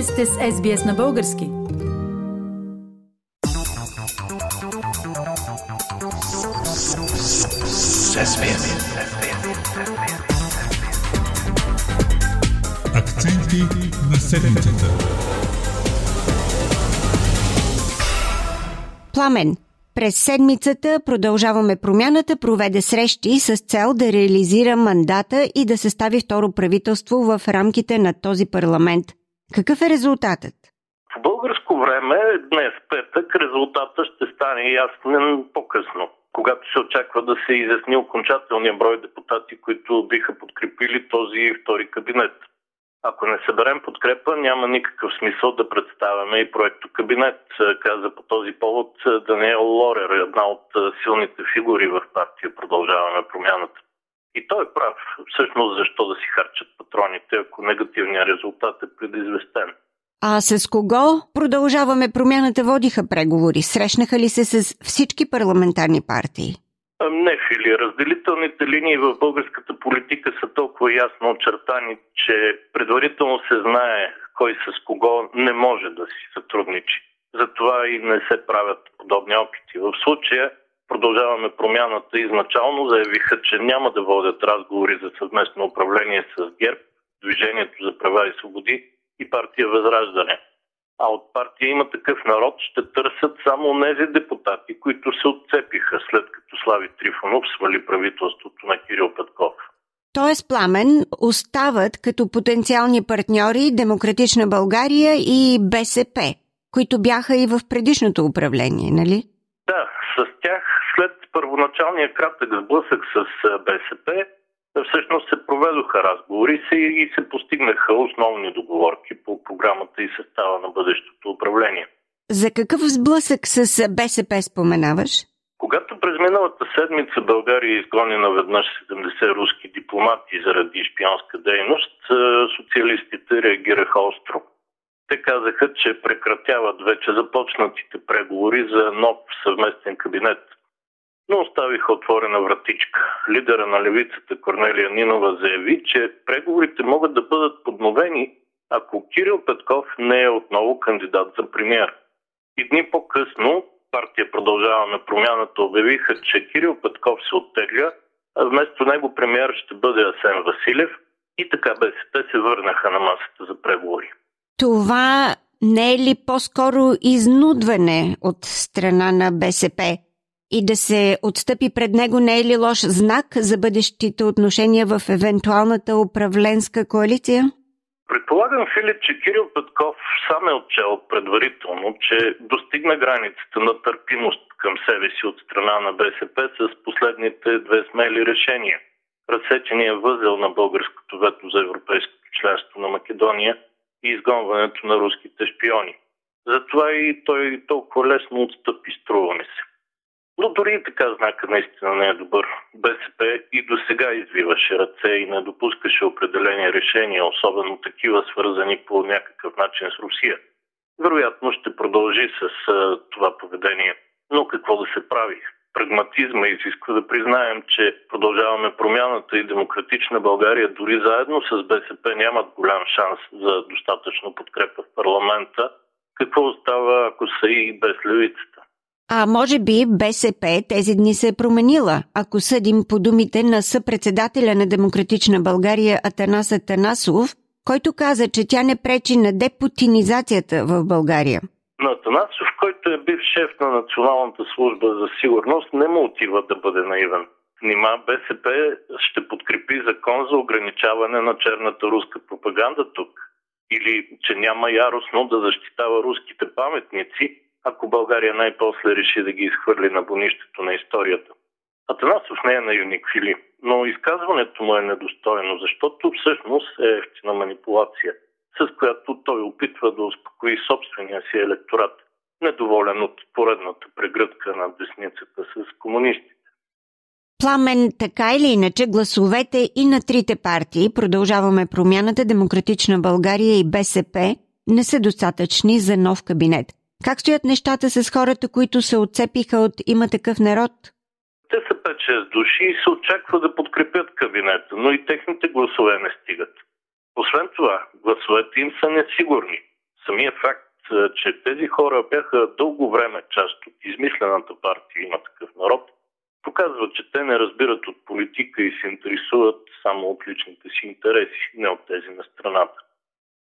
Вие сте с SBS на български. Акценти на седмицата. Пламен. През седмицата продължаваме промяната, проведе срещи с цел да реализира мандата и да състави второ правителство в рамките на този парламент. Какъв е резултатът? В българско време, днес петък, резултата ще стане ясен по-късно, когато се очаква да се изясни окончателния брой депутати, които биха подкрепили този втори кабинет. Ако не съберем подкрепа, няма никакъв смисъл да представяме и проекто кабинет, каза по този повод Даниел Лорер, една от силните фигури в партия Продължаваме промяната. И той е прав. Всъщност защо да си харчат патроните, ако негативният резултат е предизвестен. А с кого продължаваме промяната водиха преговори? Срещнаха ли се с всички парламентарни партии? Не, Фили. Разделителните линии в българската политика са толкова ясно очертани, че предварително се знае кой с кого не може да си сътрудничи. Затова и не се правят подобни опити. В случая продължаваме промяната изначално заявиха, че няма да водят разговори за съвместно управление с ГЕРБ, Движението за права и свободи и партия Възраждане а от партия има такъв народ, ще търсят само тези депутати, които се отцепиха след като Слави Трифонов свали правителството на Кирил Петков. Тоест, Пламен остават като потенциални партньори Демократична България и БСП, които бяха и в предишното управление, нали? Да, с тях първоначалния кратък сблъсък с БСП, всъщност се проведоха разговори и се постигнаха основни договорки по програмата и състава на бъдещото управление. За какъв сблъсък с БСП споменаваш? Когато през миналата седмица България изгони наведнъж 70 руски дипломати заради шпионска дейност, социалистите реагираха остро. Те казаха, че прекратяват вече започнатите преговори за нов съвместен кабинет – но оставиха отворена вратичка. Лидера на левицата Корнелия Нинова заяви, че преговорите могат да бъдат подновени, ако Кирил Петков не е отново кандидат за премьер. И дни по-късно партия Продължаваме промяната обявиха, че Кирил Петков се оттегля, а вместо него премьер ще бъде Асен Василев и така БСП се върнаха на масата за преговори. Това не е ли по-скоро изнудване от страна на БСП? И да се отстъпи пред него не е ли лош знак за бъдещите отношения в евентуалната управленска коалиция? Предполагам, Филип, че Кирил Петков сам е отчел предварително, че достигна границата на търпимост към себе си от страна на БСП с последните две смели решения. Разсечения възел на българското вето за европейското членство на Македония и изгонването на руските шпиони. Затова и той толкова лесно отстъпи, струва ми се. Но дори и така знака наистина не е добър. БСП и до сега извиваше ръце и не допускаше определени решения, особено такива свързани по някакъв начин с Русия. Вероятно ще продължи с а, това поведение. Но какво да се прави? Прагматизма изисква да признаем, че продължаваме промяната и демократична България дори заедно с БСП нямат голям шанс за достатъчно подкрепа в парламента. Какво остава, ако са и без левицата? А може би БСП тези дни се е променила, ако съдим по думите на съпредседателя на Демократична България Атанас Атанасов, който каза, че тя не пречи на депутинизацията в България. На Атанасов, който е бив шеф на Националната служба за сигурност, не му отива да бъде наивен. Нима БСП ще подкрепи закон за ограничаване на черната руска пропаганда тук? Или че няма яростно да защитава руските паметници, ако България най-после реши да ги изхвърли на бонището на историята. Атанасов не е наивник Фили, но изказването му е недостойно, защото всъщност е ефтина манипулация, с която той опитва да успокои собствения си електорат, недоволен от поредната прегръдка на десницата с комунистите. Пламен, така или иначе, гласовете и на трите партии, продължаваме промяната Демократична България и БСП, не са достатъчни за нов кабинет. Как стоят нещата с хората, които се отцепиха от има такъв народ? Те са 5-6 души и се очаква да подкрепят кабинета, но и техните гласове не стигат. Освен това, гласовете им са несигурни. Самия факт, че тези хора бяха дълго време част от измислената партия има такъв народ, показва, че те не разбират от политика и се интересуват само от личните си интереси, не от тези на страната.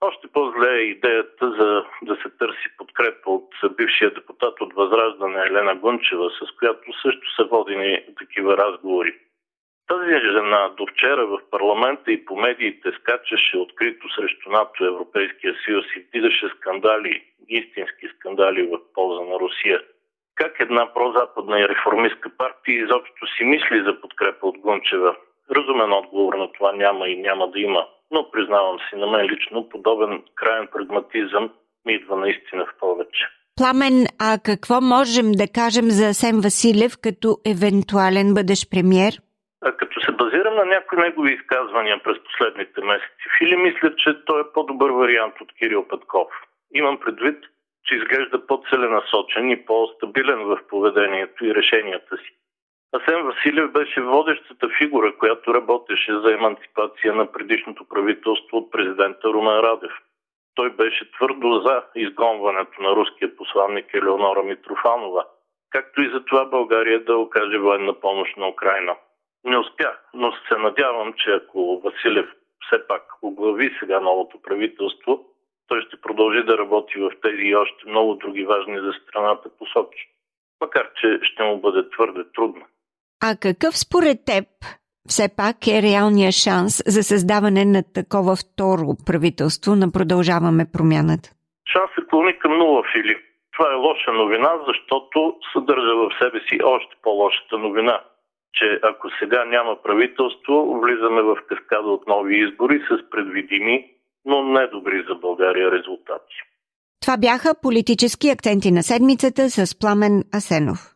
Още по-зле е идеята за да се търси подкрепа от бившия депутат от Възраждане Елена Гунчева, с която също са водени такива разговори. Тази жена до вчера в парламента и по медиите скачаше открито срещу НАТО, Европейския съюз и вдигаше скандали, истински скандали в полза на Русия. Как една прозападна и реформистка партия изобщо си мисли за подкрепа от Гунчева? Разумен отговор на това няма и няма да има но признавам си на мен лично подобен крайен прагматизъм ми идва наистина в повече. Пламен, а какво можем да кажем за Асен Василев като евентуален бъдещ премьер? А като се базирам на някои негови изказвания през последните месеци, Фили мисля, че той е по-добър вариант от Кирил Петков. Имам предвид, че изглежда по-целенасочен и по-стабилен в поведението и решенията си. Асен Василев беше водещата фигура, която работеше за емансипация на предишното правителство от президента Румен Радев. Той беше твърдо за изгонването на руския посланник Елеонора Митрофанова, както и за това България да окаже военна помощ на Украина. Не успях, но се надявам, че ако Василев все пак оглави сега новото правителство, той ще продължи да работи в тези и още много други важни за страната посоки. Макар, че ще му бъде твърде трудно. А какъв според теб все пак е реалният шанс за създаване на такова второ правителство на Продължаваме промяната? Шанс се клони към нула, Филип. Това е лоша новина, защото съдържа в себе си още по-лошата новина, че ако сега няма правителство, влизаме в каскада от нови избори с предвидими, но недобри за България резултати. Това бяха политически акценти на седмицата с Пламен Асенов.